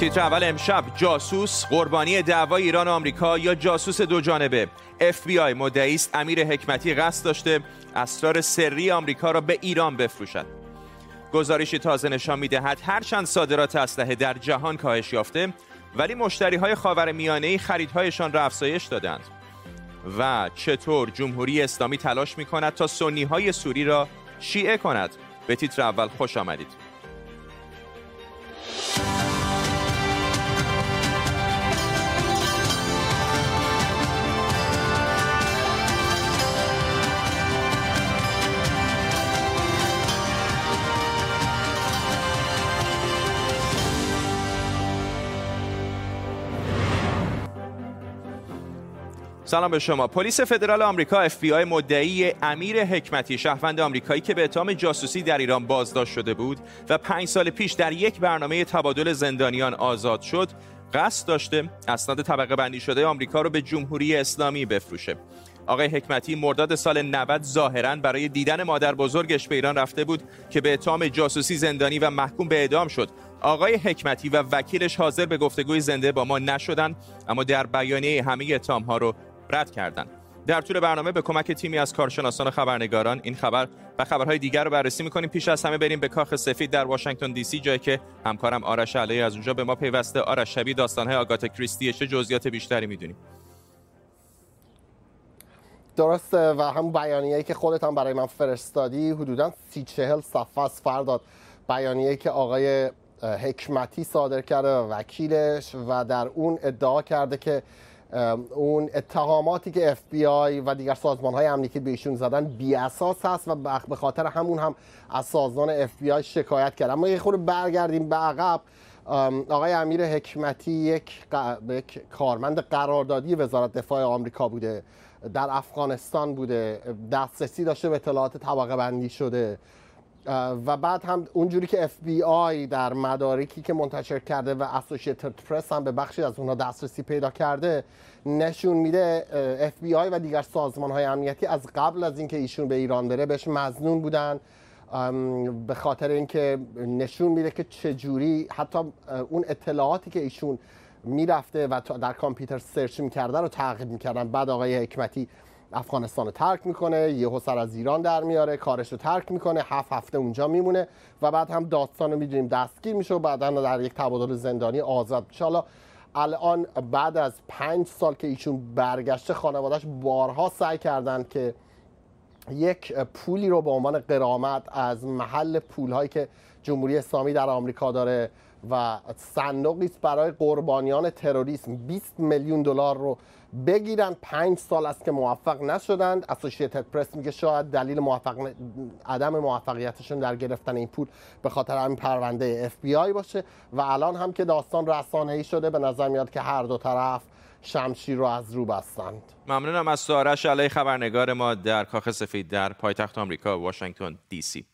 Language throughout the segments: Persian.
تیتر اول امشب جاسوس قربانی دعوای ایران و آمریکا یا جاسوس دو جانبه؟ FBI مدعی است امیر حکمتی قصد داشته اسرار سری آمریکا را به ایران بفروشد. گزارشی تازه نشان می‌دهد هرچند صادرات اسلحه در جهان کاهش یافته ولی مشتری های خاور خریدهایشان را افزایش دادند و چطور جمهوری اسلامی تلاش می کند تا سنی های سوری را شیعه کند؟ به تیتر اول خوش آمدید. سلام به شما. پلیس فدرال آمریکا FBI مدعی امیر حکمتی شهروند آمریکایی که به اتهام جاسوسی در ایران بازداشت شده بود و پنج سال پیش در یک برنامه تبادل زندانیان آزاد شد قصد داشته اسناد طبقه بندی شده آمریکا رو به جمهوری اسلامی بفروشه. آقای حکمتی مرداد سال 90 ظاهرا برای دیدن مادر بزرگش به ایران رفته بود که به اتهام جاسوسی زندانی و محکوم به اعدام شد. آقای حکمتی و وکیلش حاضر به گفتگوی زنده با ما نشدند اما در بیانیه همه اتهام ها رو رد کردند در طول برنامه به کمک تیمی از کارشناسان و خبرنگاران این خبر و خبرهای دیگر رو بررسی می‌کنیم. پیش از همه بریم به کاخ سفید در واشنگتن دی سی جایی که همکارم آرش اعلایی از اونجا به ما پیوسته. آرش شبیه داستانهای آگاتا کریستی چه جزئیات بیشتری می‌دونیم درسته و هم بیانیه‌ای که خودت هم برای من فرستادی حدودا سی چهل صفحه از فرداد بیانیه‌ای که آقای حکمتی صادر کرده و وکیلش و در اون ادعا کرده که اون اتهاماتی که اف بی آی و دیگر سازمان های امنیتی به ایشون زدن بی اساس هست و به خاطر همون هم از سازمان اف بی آی شکایت کرد. اما یه خورده برگردیم به عقب. آقای امیر حکمتی یک, کارمند قراردادی وزارت دفاع آمریکا بوده در افغانستان بوده دسترسی داشته به اطلاعات طبقه بندی شده. و بعد هم اونجوری که آی در مدارکی که منتشر کرده و اسوسییتد پرس هم به بخشی از اونها دسترسی پیدا کرده نشون میده آی و دیگر سازمان های امنیتی از قبل از اینکه ایشون به ایران بره بهش مزنون بودن. به خاطر اینکه نشون میده که چجوری حتی اون اطلاعاتی که ایشون می‌رفته و در کامپیوتر سرچ می‌کرده رو تعقیب می‌کردن. بعد آقای حکمتی افغانستان رو ترک می‌کنه یه سر از ایران در میاره کارش رو ترک می‌کنه هفت هفته اونجا میمونه و بعد هم داستان رو می‌دونیم دستگیر میشه و بعدا در یک تبادل زندانی آزاد حالا الان بعد از پنج سال که ایشون برگشته خانوادهش بارها سعی کردن که یک پولی رو به عنوان قرامت از محل پولهایی که جمهوری اسلامی در آمریکا داره و صندوقی برای قربانیان تروریسم. 20 میلیون دلار رو بگیرن. پنج سال است که موفق نشدند. اسوسییتد پرس میگه شاید دلیل موفق عدم موفقیتشون در گرفتن این پول به خاطر همین پرونده اف بی آی باشه. و الان هم که داستان رسانه‌ای شده به نظر میاد که هر دو طرف شمشیر رو از رو بستند. ممنونم از تو آرش اعلایی خبرنگار ما در کاخ سفید در پایتخت آمریکا واشنگتن دی سی.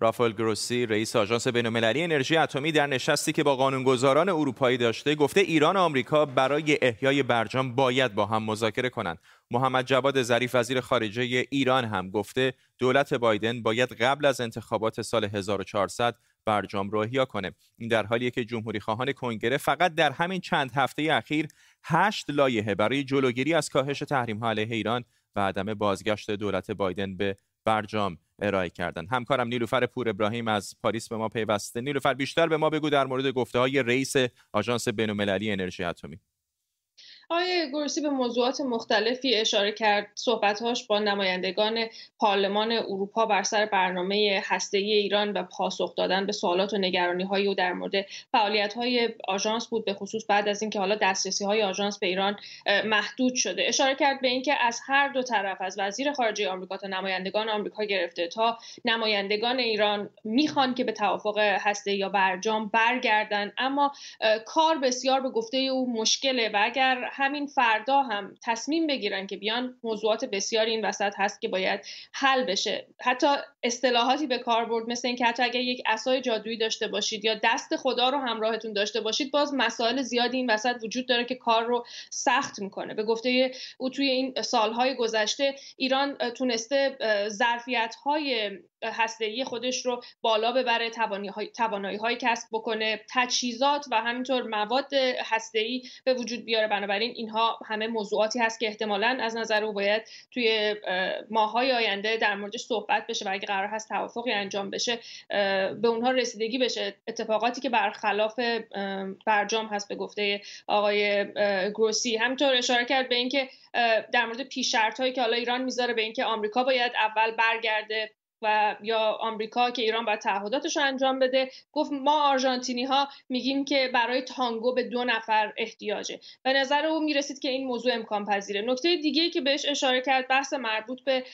رافائل گروسی رئیس آژانس بین‌المللی انرژی اتمی در نشستی که با قانونگذاران اروپایی داشته گفته ایران و آمریکا برای احیای برجام باید با هم مذاکره کنند. محمد جواد ظریف وزیر خارجه ایران هم گفته دولت بایدن باید قبل از انتخابات سال 1400 برجام رو احیا کنه. این در حالیه که جمهوری خواهان کنگره فقط در همین چند هفته اخیر هشت لایحه برای جلوگیری از کاهش تحریم علیه ایران و عدم بازگشت دولت بایدن به برجام ارائه کردن. همکارم نیلوفر پور ابراهیم از پاریس به ما پیوسته. نیلوفر بیشتر به ما بگو در مورد گفته های رئیس آژانس بین‌المللی انرژی اتمی. آقای گورسی به موضوعات مختلفی اشاره کرد. صحبتهاش با نمایندگان پارلمان اروپا بر سر برنامه هسته ایران و پاسخ دادن به سوالات و نگرانی های او در مورد فعالیت های آژانس بود به خصوص بعد از اینکه حالا دسترسی های آژانس به ایران محدود شده. اشاره کرد به اینکه از هر دو طرف از وزیر خارجه آمریکا تا نمایندگان آمریکا گرفته. تا نمایندگان ایران می‌خوان که به توافق هسته یا برجام برگردن اما کار بسیار به گفته او مشکله و اگر همین فردا هم تصمیم بگیرن که بیان موضوعات بسیاری این وسط هست که باید حل بشه. حتی اصطلاحاتی به کار برد مثل اینکه حتی اگر یک اسای جادویی داشته باشید یا دست خدا رو همراهتون داشته باشید باز مسائل زیادی این وسط وجود داره که کار رو سخت می‌کنه. به گفته او توی این سالهای گذشته ایران تونسته ظرفیت های هسته‌ای خودش رو بالا ببره توانایی های کسب بکنه تجهیزات و همینطور مواد هسته‌ای به وجود بیاره. بنابراین اینها همه موضوعاتی هست که احتمالا از نظر او باید توی ماهای آینده در موردش صحبت بشه و اگه قرار هست توافقی انجام بشه به اونها رسیدگی بشه. اتفاقاتی که برخلاف برجام هست به گفته آقای گروسی. همینطور اشاره کرد به اینکه در مورد پیش هایی که حالا ایران می‌ذاره به اینکه آمریکا باید اول برگرده و یا آمریکا که ایران باید تعهداتش رو انجام بده. گفت ما آرژانتینی ها میگیم که برای تانگو به دو نفر احتیاجه. به نظر او می‌رسید که این موضوع امکان پذیره نکته دیگه که بهش اشاره کرد بحث مربوط به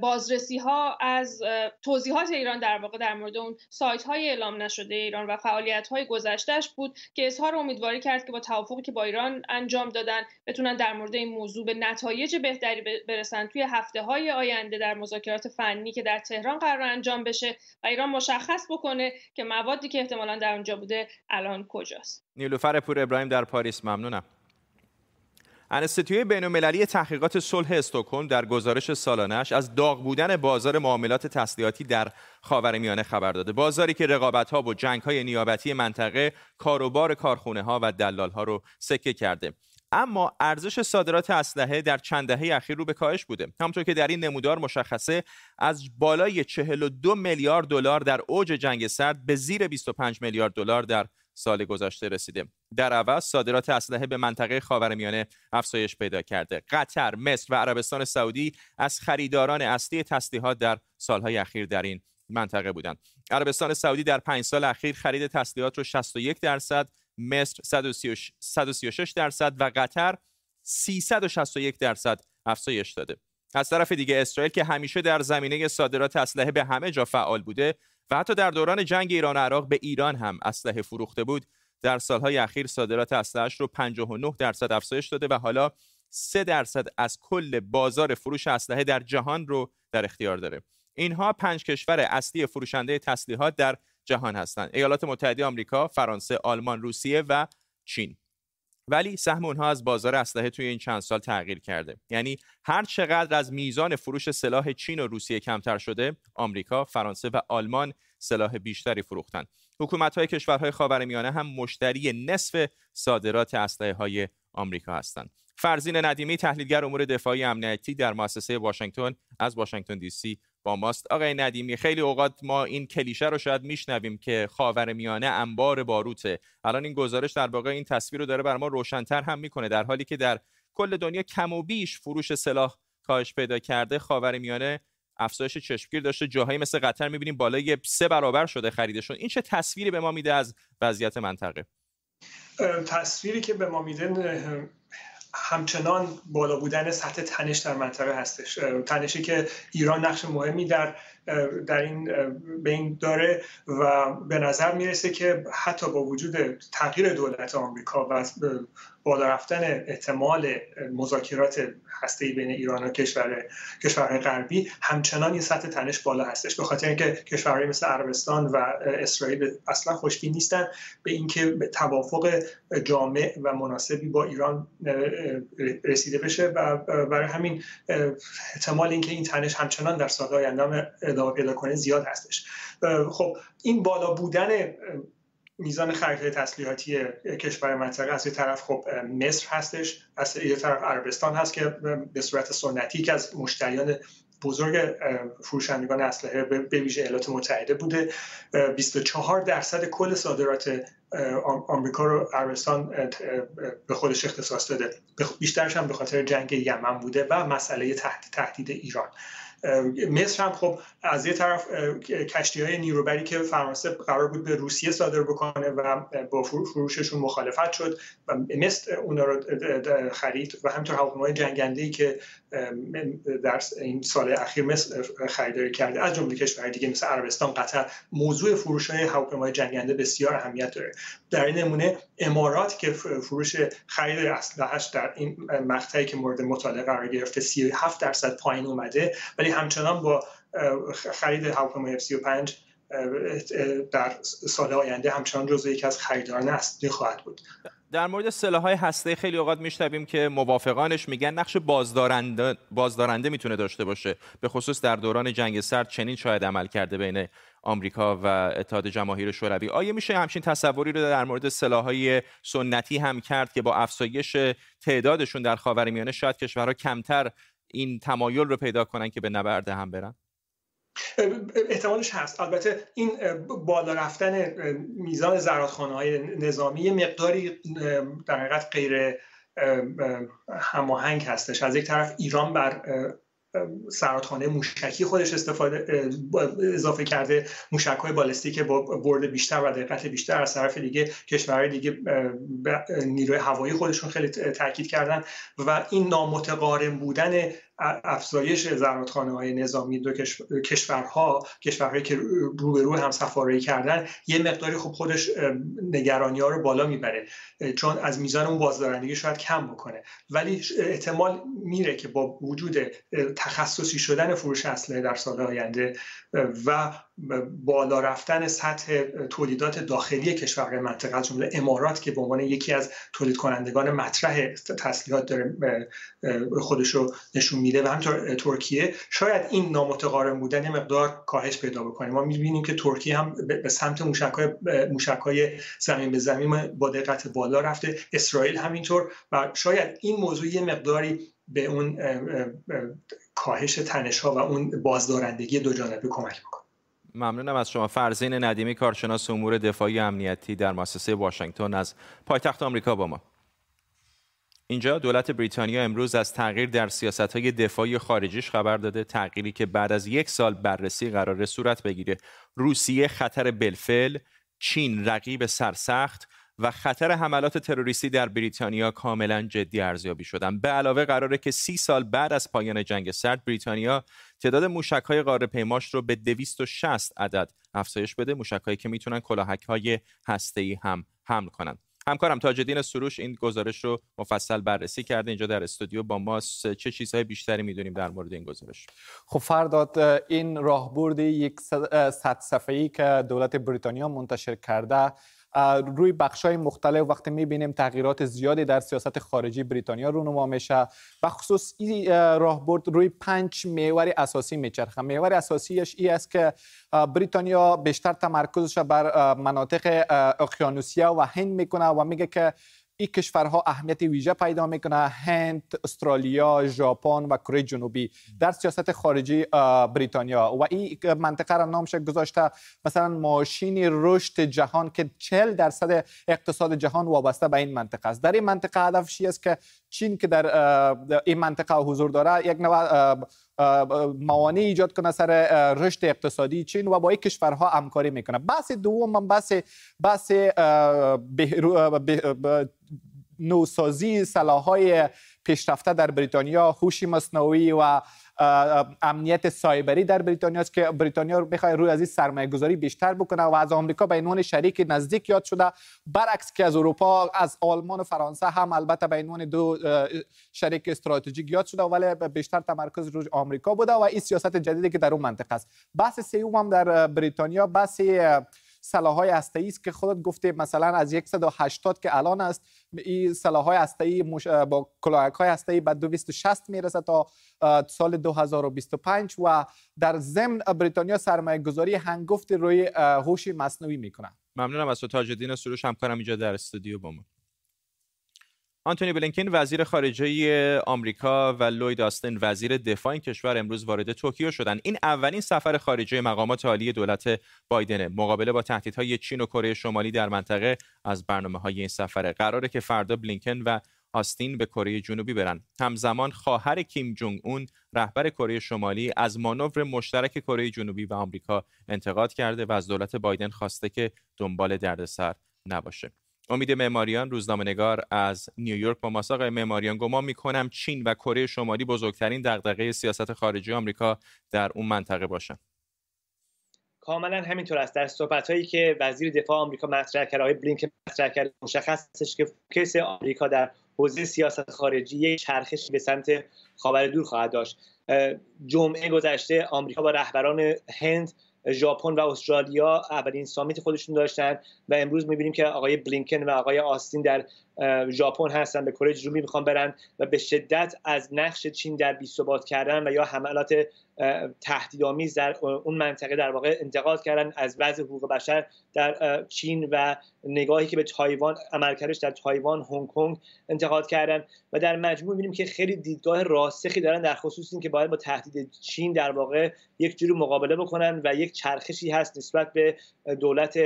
بازرسی ها از توضیحات ایران در واقع در مورد اون سایت های اعلام نشده ایران و فعالیت های گذشتهش بود که اظهار امیدواری کرد که با توافقی که با ایران انجام دادن بتونن در مورد این موضوع به نتایج بهتری برسن. توی هفته های آینده در مذاکرات فنی که در تهران قرار انجام بشه و ایران مشخص بکنه که موادی که احتمالا در اونجا بوده الان کجاست. نیلوفر پور ابراهیم در پاریس ممنونم. انستیتوی بین‌المللی تحقیقات صلح استکهلم در گزارش سالانش از داغ بودن بازار معاملات تسلیحاتی در خاورمیانه خبر داده. بازاری که رقابت‌ها و جنگ‌های نیابتی منطقه کاروبار کارخونه ها و دلال ها رو سکه کرده. اما ارزش صادرات اسلحه در چند دهه اخیر رو به کاهش بوده. همونطور که در این نمودار مشخصه از بالای 42 میلیارد دلار در اوج جنگ سرد به زیر 25 میلیارد دلار در سال گذشته رسیده. در عوض صادرات اسلحه به منطقه خاورمیانه افزایش پیدا کرده. قطر مصر و عربستان سعودی از خریداران اصلی تسلیحات در سالهای اخیر در این منطقه بودند. عربستان سعودی در پنج سال اخیر خرید تسلیحات رو 61 درصد مصر 136 درصد و قطر 361 درصد افزایش داده. از طرف دیگه اسرائیل که همیشه در زمینه صادرات اسلحه به همه جا فعال بوده و حتی در دوران جنگ ایران و عراق به ایران هم اسلحه فروخته بود. در سالهای اخیر صادرات اسلحه‌اش رو 59 درصد افزایش داده و حالا 3 درصد از کل بازار فروش اسلحه در جهان رو در اختیار داره. اینها پنج کشور اصلی فروشنده تسلیحات در جهان هستند. ایالات متحده آمریکا فرانسه آلمان روسیه و چین. ولی سهم اونها از بازار اسلحه توی این چند سال تغییر کرده. یعنی هر چقدر از میزان فروش سلاح چین و روسیه کمتر شده آمریکا فرانسه و آلمان سلاح بیشتری فروختن. حکومت های کشورهای خاورمیانه هم مشتری نصف صادرات اسلحه های آمریکا هستند. فرزین ندیمی تحلیلگر امور دفاعی امنیتی در مؤسسه واشنگتن از واشنگتن دی سی با ماست. آقای ندیمی خیلی اوقات ما این کلیشه رو شاید میشنویم که خاور میانه انبار باروته الان این گزارش در واقع این تصویر رو داره بر ما روشنتر هم می‌کنه در حالی که در کل دنیا کم و بیش فروش سلاح کاهش پیدا کرده. خاور میانه افزایش چشمگیر داشته. جاهایی مثل قطر می‌بینیم بالای سه برابر شده خریدشون. این چه تصویری به ما میده از وضعیت منطقه؟ تصویری که به ما میده همچنان بالا بودن سطح تنش در منطقه هستش. تنشی که ایران نقش مهمی در در این بین داره و به نظر می‌رسه که حتی با وجود تغییر دولت آمریکا و بالا رفتن احتمال مذاکرات هسته‌ای بین ایران و کشور کشورهای غربی همچنان این سطح تنش بالا هستش. به خاطر اینکه کشورهای مثل عربستان و اسرائیل اصلا خوشبین نیستن. به اینکه توافق جامع و مناسبی با ایران رسیده بشه و برای همین احتمال اینکه این تنش همچنان در سالهای آینده ادامه پیدا کنه زیاد هستش. خب این بالا بودن میزان خرید تسلیحاتی کشور منطقه از یه طرف خب مصر هستش از یه طرف عربستان هست که به صورت سنتی که از مشتریان بزرگ فروشندگان اسلحه به ویژه ایالات متحده بوده. 24 درصد کل صادرات آمریکا رو عربستان به خودش اختصاص داده. بیشترش هم به خاطر جنگ یمن بوده و مسئله تهدید ایران. مصر هم خب از یه طرف کشتی های نیروبری که فرانسه قرار بود به روسیه صادر بکنه و با فروششون مخالفت شد و مصر اونا رو خرید و همینطور هواپیمای جنگنده ای که در این سال اخیر مثل خریداری کرده. از جمله کشورهای دیگه مثل عربستان قطر موضوع فروش های هواپیمای جنگنده بسیار اهمیت داره. در این نمونه امارات که فروش خرید اسلحه‌اش در این مقطعی که مورد مطالعه قرار گرفته 37 درصد پایین اومده ولی همچنان با خرید هواپیمای F35 در سال آینده همچنان جزو یکی از خریداران اصلی خواهد بود. در مورد سلاح‌های هسته خیلی اوقات میشنویم که موافقانش میگن نقش بازدارنده بازدارنده می‌تونه داشته باشه. به خصوص در دوران جنگ سرد چنین شاید عمل کرده بین آمریکا و اتحاد جماهیر شوروی. آیا میشه همچین تصوری رو در مورد سلاح‌های سنتی هم کرد که با افزایش تعدادشون در خاورمیانه شاید کشورها کمتر این تمایل رو پیدا کنن که به نبرد هم برن؟ احتمالش هست. البته این بالا رفتن میزان زرادخانه های نظامی مقداری در حقیقت غیر هماهنگ هستش. از یک طرف ایران بر سرادخانه موشکی خودش استفاده اضافه کرده موشک های بالستیک با برد بیشتر و دقت بیشتر. از طرف دیگه کشورهای دیگه نیروی هوایی خودشون خیلی تاکید کردن و این نامتقارن بودن افزایش زرادخانه های نظامی دو کشورها کشورهایی که روبرو هم سفارایی کردن یه مقداری خب خودش نگرانی ها رو بالا می‌بره چون از میزان اون بازدارندگی شاید کم بکنه. ولی احتمال میره که با وجود تخصصی شدن فروش اسلحه در سال آینده و بالا رفتن سطح تولیدات داخلی کشورهای منطقه از جمله امارات که به عنوان یکی از تولید کنندگان مطرح تسلیحات داره خودش رو نشون میده و همینطور ترکیه شاید این نامتقارن بودن مقدار کاهش پیدا بکنه. ما می‌بینیم که ترکیه هم به سمت موشکهای موشکهای زمین به زمین با دقت بالا رفته. اسرائیل همینطور و شاید این موضوع یه مقداری به اون کاهش تنش ها و اون بازدارندگی دو جانبه کمک بکنه. ممنونم از شما. فرزین ندیمی کارشناس امور دفاعی امنیتی در مؤسسه واشنگتن از پایتخت آمریکا با ما. اینجا دولت بریتانیا امروز از تغییر در سیاست های دفاعی خارجیش خبر داده. تغییری که بعد از یک سال بررسی قرار صورت بگیره. روسیه خطر بلفل چین رقیب سرسخت و خطر حملات تروریستی در بریتانیا کاملا جدی ارزیابی شدن. به علاوه قراره که سی سال بعد از پایان جنگ سرد بریتانیا تعداد موشک های قاره پیماش رو به 260 عدد افزایش بده موشک که می‌تونن کلاهک های هسته هم حمل کنند همکارم تاجدین سروش این گزارش رو مفصل بررسی کرده اینجا در استودیو با ما چه چیزهای بیشتری می‌دونیم در مورد این گزارش؟ خب فرداد این راهبرد یک صد صفحه‌ای که دولت بریتانیا منتشر کرده روی های مختلف وقتی می‌بینیم تغییرات زیادی در سیاست خارجی بریتانیا رونما میشه و خصوص این راهبرد روی پنج محور اساسی میچرخه. محور اساسیش ای است که بریتانیا بیشتر تمرکزش بر مناطق اقیانوسیا و هند می‌کنه و میگه که این کشورها اهمیت ویژه پیدا می‌کنه. هند استرالیا ژاپن و کره جنوبی در سیاست خارجی بریتانیا. و این منطقه را نامش گذاشته مثلا ماشین رشد جهان که 40 درصد اقتصاد جهان وابسته به این منطقه است. در این منطقه هدفش است که چین که در این منطقه حضور داره یک نوع موانع ایجاد کنه سر رشد اقتصادی چین و با این کشورها همکاری می‌کنه. بحث دوم بحث بحث نوسازی سلاحهای پیشرفته در بریتانیا هوش مصنوعی و امنیت سایبری در بریتانیا است که بریتانیا رو بخواد روی از این سرمایه گذاری بیشتر بکنه و از آمریکا به عنوان شریک نزدیک یاد شده. برعکس که از اروپا از آلمان و فرانسه هم البته به عنوان دو شریک استراتژیک یاد شده ولی بیشتر تمرکز روی آمریکا بوده و این سیاست جدیدی که در اون منطقه است. بحث سوم هم در بریتانیا بحث سلاحهای هسته‌ای است که خودت گفته مثلا از 180 که الان است این سلاحهای هسته‌ای مش... با کلاهک‌های هسته‌ای به 260 می‌رسه تا سال 2025 و در ضمن بریتانیا سرمایه گذاری هنگفت روی هوش مصنوعی می‌کنه ممنونم از تو تاج الدین سروش. همکارم اینجا در استودیو با ما. آنتونی بلینکن وزیر خارجه آمریکا و لوید آستن وزیر دفاع این کشور امروز وارد توکیو شدند این اولین سفر خارجه مقامات عالی دولت بایدن. مقابله با تهدیدهای چین و کره شمالی در منطقه از برنامه های این سفره قراره که فردا بلینکن و آستین به کره جنوبی برن. همزمان خواهر کیم جونگ اون رهبر کره شمالی از مانور مشترک کره جنوبی و آمریکا انتقاد کرده و از دولت بایدن خواسته که دنبال دردسر نباشه. امید معماریان روزنامه نگار از نیویورک با ماست. آقای معماریان گمان می‌کنم چین و کره شمالی بزرگترین دغدغه سیاست خارجی آمریکا در اون منطقه باشن. کاملا همینطور است. در صحبت هایی که وزیر دفاع آمریکا مطرح کرد آقای بلینکن مطرح کرد مشخص است که فوکس آمریکا در حوزه سیاست خارجی یک چرخش به سمت خاور دور خواهد داشت. جمعه گذشته آمریکا با رهبران هند ژاپن و استرالیا اولین سامیت خودشون داشتن و امروز می‌بینیم که آقای بلینکن و آقای آستین در ژاپن هستن به کره جنوبی می‌خوان برن و به شدت از نقش چین در بیثبات کردن و یا حملات تهدیدآمیز در اون منطقه در واقع انتقاد کردن از وضع حقوق بشر در چین و نگاهی که به تایوان عملکردش در تایوان هنگ کنگ انتقاد کردن و در مجموع می‌بینیم که خیلی دیدگاه راسخی دارن در خصوص این که باید با تهدید چین در واقع یک جوری مقابله بکنن و یک چرخشی هست نسبت به دولت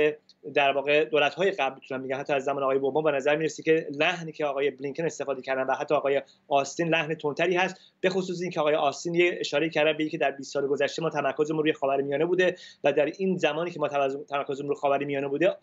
در واقع دولت های قبل می‌تونم میگم حتی از زمان آقای اوباما به نظر می‌رسه که لحنی که آقای بلینکن استفاده کردن و حتی آقای آستین لحن تندتری هست به خصوص اینکه آقای آستین یه اشاره کردن به که در 20 سال گذشته ما تمرکزمون روی خاورمیانه بوده و در این زمانی که ما تمرکزمون روی خاورمیانه بوده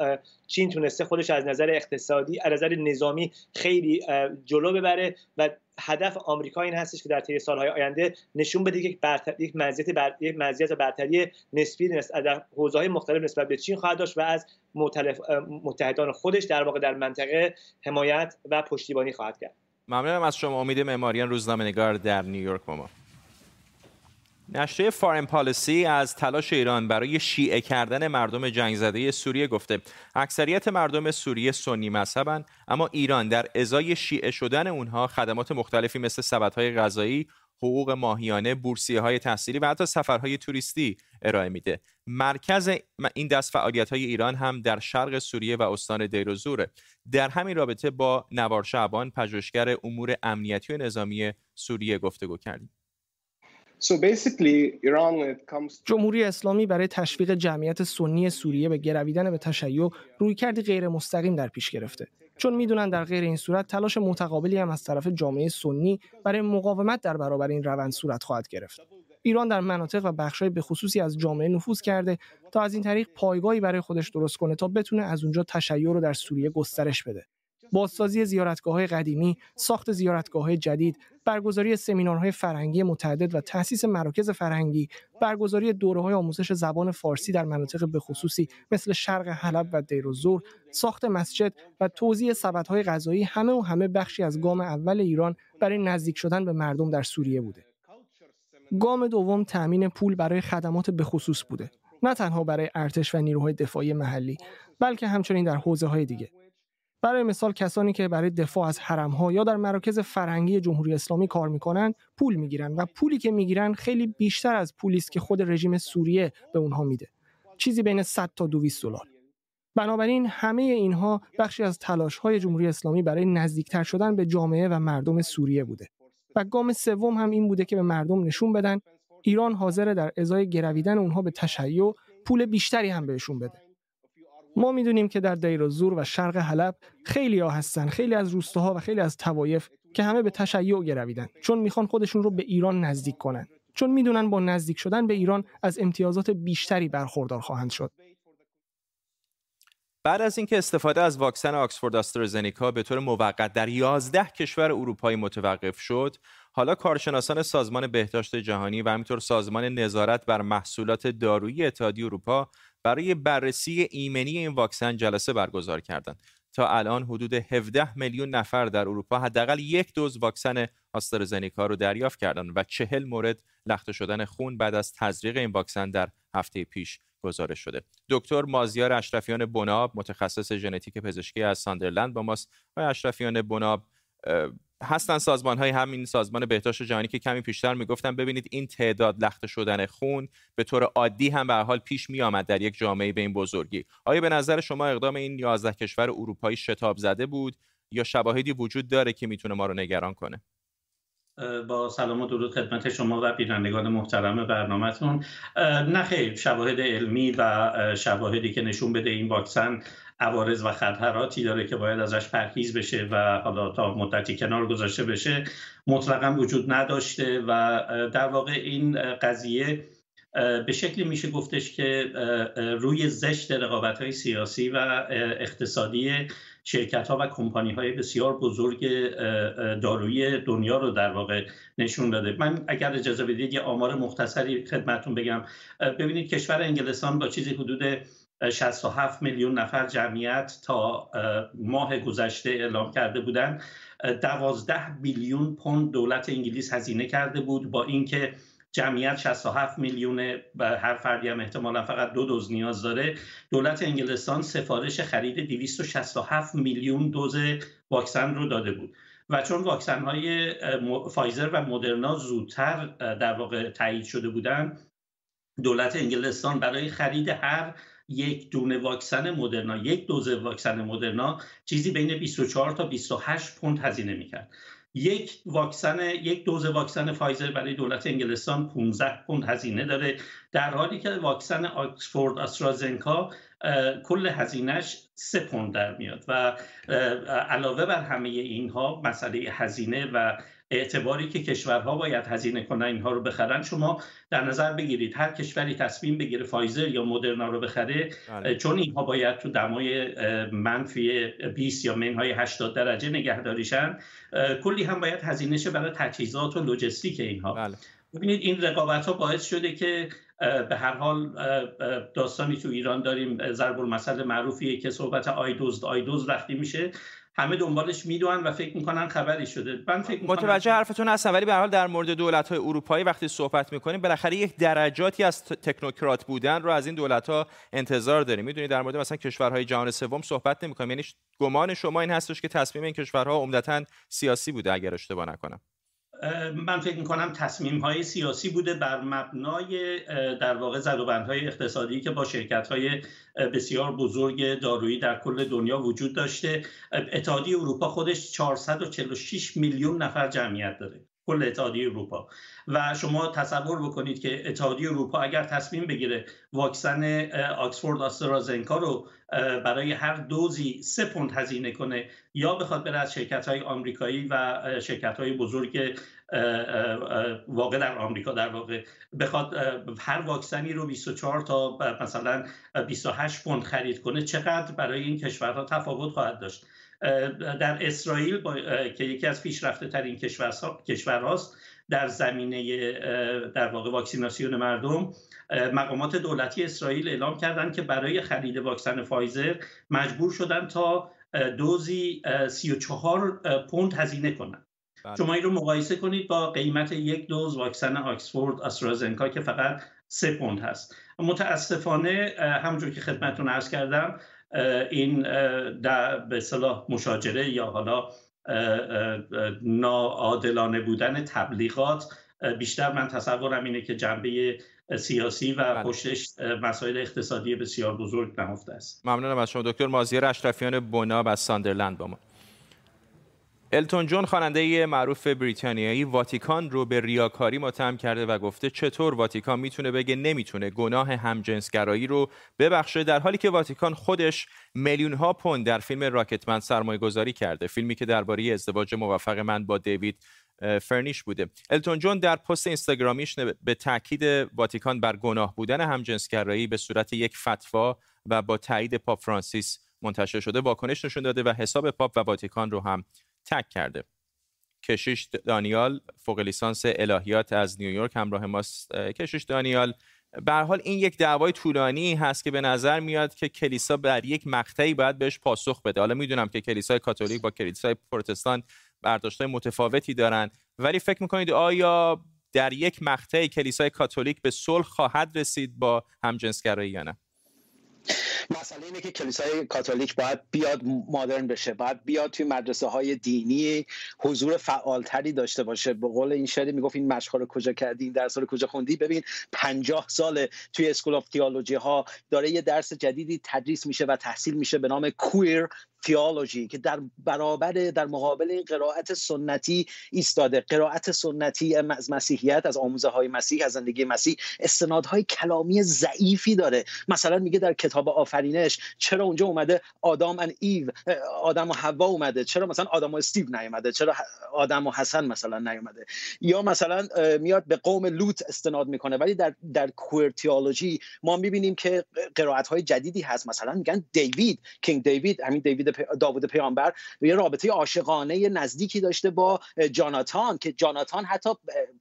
چین تونسته خودش از نظر اقتصادی از نظر نظامی خیلی جلو ببره و هدف آمریکا این هستش که در طی سالهای آینده نشون بده یک برتر... یک مزیت بر... یک مزیت برتری نسبی نس... در حوزه‌های مختلف نسبت به چین خواهد داشت و از متلف... متحدان خودش در واقع در منطقه حمایت و پشتیبانی خواهد کرد. ممنونم از شما. امید معماریان روزنامه نگار در نیویورک با ما. نشریه فارن پالیسی از تلاش ایران برای شیعه کردن مردم جنگ زده سوریه گفته اکثریت مردم سوریه سنی مذهبند اما ایران در ازای شیعه شدن اونها خدمات مختلفی مثل سبدهای غذایی حقوق ماهیانه بورسیه های تحصیلی و حتی سفرهای توریستی ارائه میده. مرکز این دست فعالیت های ایران هم در شرق سوریه و استان دیروزوره در همین رابطه با نوار شعبان پژوهشگر امور امنیتی و نظامی سوریه گفتگو کردیم. جمهوری اسلامی برای تشویق جمعیت سنی سوریه به گرویدن به تشیع روی کردی غیر مستقیم در پیش گرفته. چون می‌دونن در غیر این صورت تلاش متقابلی هم از طرف جامعه سنی برای مقاومت در برابر این روند صورت خواهد گرفت. ایران در مناطق و بخشهای به خصوصی از جامعه نفوذ کرده تا از این طریق پایگاهی برای خودش درست کنه تا بتونه از اونجا تشیع رو در سوریه گسترش بده. بازسازی زیارتگاه های قدیمی، ساخت زیارتگاه های جدید، برگزاری سمینارهای فرهنگی متعدد و تأسیس مراکز فرهنگی، برگزاری دوره های آموزش زبان فارسی در مناطق بخصوصی مثل شرق حلب و دیروزور، ساخت مسجد و توزیع سبدهای غذایی همه و همه بخشی از گام اول ایران برای نزدیک شدن به مردم در سوریه بوده. گام دوم تأمین پول برای خدمات بخصوص بوده. نه تنها برای ارتش و نیروهای دفاعی محلی، بلکه همچنین در حوزه های دیگه. برای مثال کسانی که برای دفاع از حرمها یا در مراکز فرهنگی جمهوری اسلامی کار می‌کنن پول می‌گیرن و پولی که می‌گیرن خیلی بیشتر از پولی است که خود رژیم سوریه به اونها میده. چیزی بین 100 تا 200 دلار. بنابراین همه اینها بخشی از تلاش های جمهوری اسلامی برای نزدیکتر شدن به جامعه و مردم سوریه بوده. و گام سوم هم این بوده که به مردم نشون بدن. ایران حاضر در ازای گرویدن اونها به تشیع پول بیشتری هم بهشون بده. ما می‌دونیم که در دیر زور و شرق حلب خیلی ها هستن خیلی از روستاها و خیلی از توایف که همه به تشیع گرویدن چون می‌خوان خودشون رو به ایران نزدیک کنن. چون می‌دونن با نزدیک شدن به ایران از امتیازات بیشتری برخوردار خواهند شد. بعد از اینکه استفاده از واکسن آکسفورد آسترازنیکا به طور موقت در 11 کشور اروپایی متوقف شد، حالا کارشناسان سازمان بهداشت جهانی و همینطور سازمان نظارت بر محصولات دارویی اتحادیه اروپا برای بررسی ایمنی این واکسن جلسه برگزار کردند تا الان حدود 17 میلیون نفر در اروپا حداقل یک دوز واکسن آسترازنیکا رو دریافت کردند و چهل مورد لخته شدن خون بعد از تزریق این واکسن در هفته پیش گزارش شده. دکتر مازیار اشرفیان بناب متخصص ژنتیک پزشکی از ساندرلند با ماست. و اشرفیان بناب هستن سازمان های همین سازمان بهداشت جهانی که کمی پیشتر می‌گفتن ببینید این تعداد لخته شدن خون به طور عادی هم به حال پیش می آمد در یک جامعه به این بزرگی. آیا به نظر شما اقدام این 11 کشور اروپایی شتاب زده بود یا شواهدی وجود داره که می‌تونه ما رو نگران کنه؟ با سلام و درود خدمت شما و بینندگان محترم برنامهتون. نه خیر شواهد علمی و شواهدی که نشون بده این واکسن عوارض و خطراتی داره که باید ازش پرهیز بشه و حالا تا مدتی کنار گذاشته بشه مطلقا وجود نداشته و در واقع این قضیه به شکلی میشه گفتش که روی زشت رقابت های سیاسی و اقتصادی شرکت ها و کمپانی های بسیار بزرگ دارویی دنیا رو در واقع نشون داده. من اگر اجازه بدید یه آمار مختصری خدمتون بگم. ببینید کشور انگلستان با چیزی حدود 67 میلیون نفر جمعیت تا ماه گذشته اعلام کرده بودند. 12 بیلیون پوند دولت انگلیس هزینه کرده بود با اینکه جمعیت 67 میلیون و هر فردی هم احتمالا فقط دو دوز نیاز داره. دولت انگلستان سفارش خرید 267 میلیون دوز واکسن رو داده بود. و چون واکسن های فایزر و مدرنا زودتر در واقع تایید شده بودند دولت انگلستان برای خرید هر یک دونه واکسن مدرنا یک دوز واکسن مدرنا چیزی بین 24 تا 28 پوند هزینه می‌کرد. یک واکسن یک دوز واکسن فایزر برای دولت انگلستان 15 پوند هزینه داره. در حالی که واکسن آکسفورد آسترازنکا کل هزینهش سه پوند در میاد و علاوه بر همه اینها مسئله هزینه و اعتباری که کشورها باید هزینه کنن اینها رو بخرن شما در نظر بگیرید هر کشوری تصمیم بگیره فایزر یا مدرنا رو بخره بله. چون اینها باید تو دمای منفی 20 یا منهای 80 درجه نگهداریشن کلی هم باید هزینه شه برای تجهیزات و لوجستیک اینها بله. ببینید این رقابت ها باعث شده که به هر حال داستانی تو ایران داریم ضرب المثل معروفیه که صحبت آیدوز آیدوز وقتی میشه همه دنبالش می‌دونن و فکر می‌کنن خبری شده. من فکر متوجه حرفتون هستم ولی به حال در مورد دولت های اروپایی وقتی صحبت می‌کنیم بالاخره یک درجاتی از تکنوکرات بودن رو از این دولت ها انتظار داریم. می‌دونید در مورد مثلا کشورهای جهان سوم صحبت نمی‌کنیم. یعنی گمان شما این هستش که تصمیم این کشورها عمدتا سیاسی بوده اگر اشتباه نکنم. من فکر می‌کنم تصمیم های سیاسی بوده بر مبنای در واقع های اقتصادی که با شرکت های بسیار بزرگ دارویی در کل دنیا وجود داشته. اتحادیه اروپا خودش 446 میلیون نفر جمعیت داره. کل اتحادیه اروپا. و شما تصور بکنید که اتحادیه اروپا اگر تصمیم بگیره واکسن آکسفورد آسترازنکا رو برای هر دوزی سه پوند هزینه کنه یا بخواد بره از شرکت های آمریکایی و شرکت های بزرگ واقع در آمریکا در واقع بخواد هر واکسنی رو 24 تا مثلا 28 پوند خرید کنه چقدر برای این کشورها تفاوت خواهد داشت؟ در اسرائیل که یکی از پیشرفته ترین کشورهاست در زمینه در واقع واکسیناسیون مردم مقامات دولتی اسرائیل اعلام کردند که برای خرید واکسن فایزر مجبور شدن تا دوزی 34 پوند هزینه کنند بله. شما این رو مقایسه کنید با قیمت یک دوز واکسن آکسفورد آسترازنکا که فقط سه پوند هست متاسفانه همونجور که خدمتتون عرض کردم این در به صلاح مشاجره یا حالا ناعادلانه بودن تبلیغات بیشتر من تصورم اینه که جنبه سیاسی و بله. پشتش مسائل اقتصادی بسیار بزرگ نهفته است. ممنونم از شما دکتر. مازیار اشرفیان بناب از ساندرلند با ما. التون جون خواننده معروف بریتانیایی واتیکان رو به ریاکاری متهم کرده و گفته چطور واتیکان می‌تونه بگه نمی‌تونه. گناه همجنسگرایی رو ببخشه در حالی که واتیکان خودش میلیون ها پوند در فیلم Rocketman سرمایه گذاری کرده. فیلمی که درباره ازدواج موفق من با دیوید فرنیش بوده. التون جون در پست اینستاگرامیش به تاکید واتیکان بر گناه بودن همجنسگرایی به صورت یک فتوا و با تایید پاپ فرانسیس منتشر شده واکنش نشون داده و حساب پاپ و واتیکان رو هم تک کرده. کشیش دانیال فوق لیسانس الهیات از نیویورک همراه ماست. کشیش دانیال به حال این یک دعوای طولانی هست که به نظر میاد که کلیسا بر یک مقطعی باید بهش پاسخ بده. حالا می‌دونم که کلیسای کاتولیک با کلیسای پروتستان برداشت متفاوتی دارن ولی فکر می‌کنید آیا در یک مقطعی کلیسای کاتولیک به صلح خواهد رسید با همجنسگرایی یا نه؟ مسئله اینه که کلیسای کاتولیک باید بیاد مدرن بشه باید بیاد توی مدرسه های دینی حضور فعالتری داشته باشه. به قول این شعری می‌گفت این مشق رو کجا کردی در سال کجا خوندی؟ ببین پنجاه سال توی school of theology ها داره یه درس جدیدی تدریس میشه و تحصیل میشه به نام queer theology که در برابر در مقابل این قرائت سنتی ایستاده. قرائت سنتی از مسیحیت از آموزه های مسیح از زندگی مسیح استنادهای کلامی ضعیفی داره. مثلا میگه در کتاب آفرینش چرا اونجا اومده Adam and Eve آدم و حوا اومده؟ چرا مثلا آدم و استیو نیومده؟ چرا آدم و حسن مثلا نیومده؟ یا مثلا میاد به قوم لوط استناد می‌کنه. ولی در در کویر تیولوژی ما می‌بینیم که قرائت های جدیدی هست. مثلا میگن دیوید کینگ دیوید همین دیوید داوود پیامبر یه رابطه عاشقانه نزدیکی داشته با جاناتان که جاناتان حتی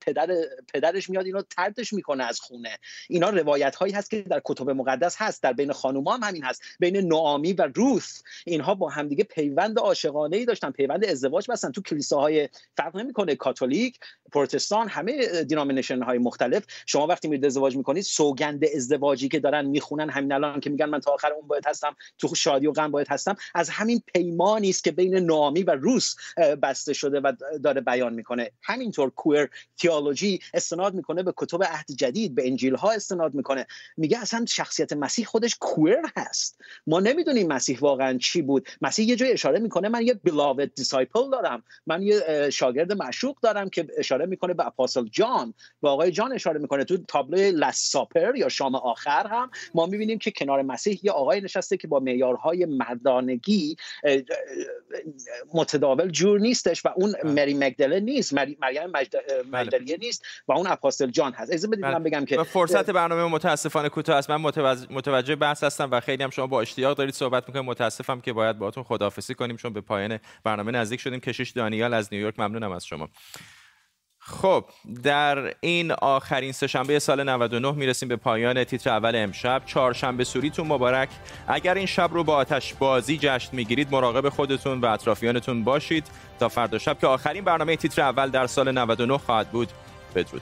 پدر پدرش میاد اینو تردش می‌کنه از خونه. اینا روایت هایی هست که در کتب مقدس هست در بین خانوما هم همین هست. بین نعامی و روث اینها با همدیگه پیوند عاشقانه ای داشتن پیوند ازدواج بستن. تو کلیساهای فرق نمی‌کنه کاتولیک پروتستان همه denomination های مختلف شما وقتی میرید ازدواج می‌کنید سوگند ازدواجی که دارن می‌خونن همین الان که میگن من تا آخر عمر باهات هستم تو شادی و غم باهات هستم از همین پیمانی است که بین نامی و روث بسته شده و داره بیان می‌کنه. همینطور queer theology استناد می‌کنه به کتب عهد جدید به انجیل ها استناد می‌کنه. میگه اصلا شخصیت مسیح خودش queer هست. ما نمی‌دونیم مسیح واقعا چی بود. مسیح یه جای اشاره می‌کنه من یه beloved disciple دارم. من یه شاگرد معشوق دارم که می‌کنه به اپاستل جان و آقای جان اشاره می‌کنه تو تابلو لساپر یا شام آخر هم ما می‌بینیم که کنار مسیح یه آقای نشسته که با معیارهای مردانگی متداول جور نیستش و اون بله. مری مگدله نیست مریم بله. مگدلیه نیست و اون اپاستل جان هست اجازه بدید من بله. بگم که فرصت برنامه متاسفانه کوتاه است من متوجه بحث هستم و خیلی هم شما با اشتیاق دارید صحبت می‌کنید متاسفم که باید باهاتون خداحافظی کنیم چون به پایان برنامه نزدیک شدیم کشیش دانیال از نیویورک ممنونم از شما خب در این آخرین سهشنبه سال 99 می‌رسیم به پایان تیتر اول امشب. چهارشنبه سوریتون مبارک. اگر این شب رو با آتش بازی جشن می‌گیرید مراقب خودتون و اطرافیانتون باشید. تا فردا شب که آخرین برنامه تیتر اول در سال 99 خواهد بود. بدرود.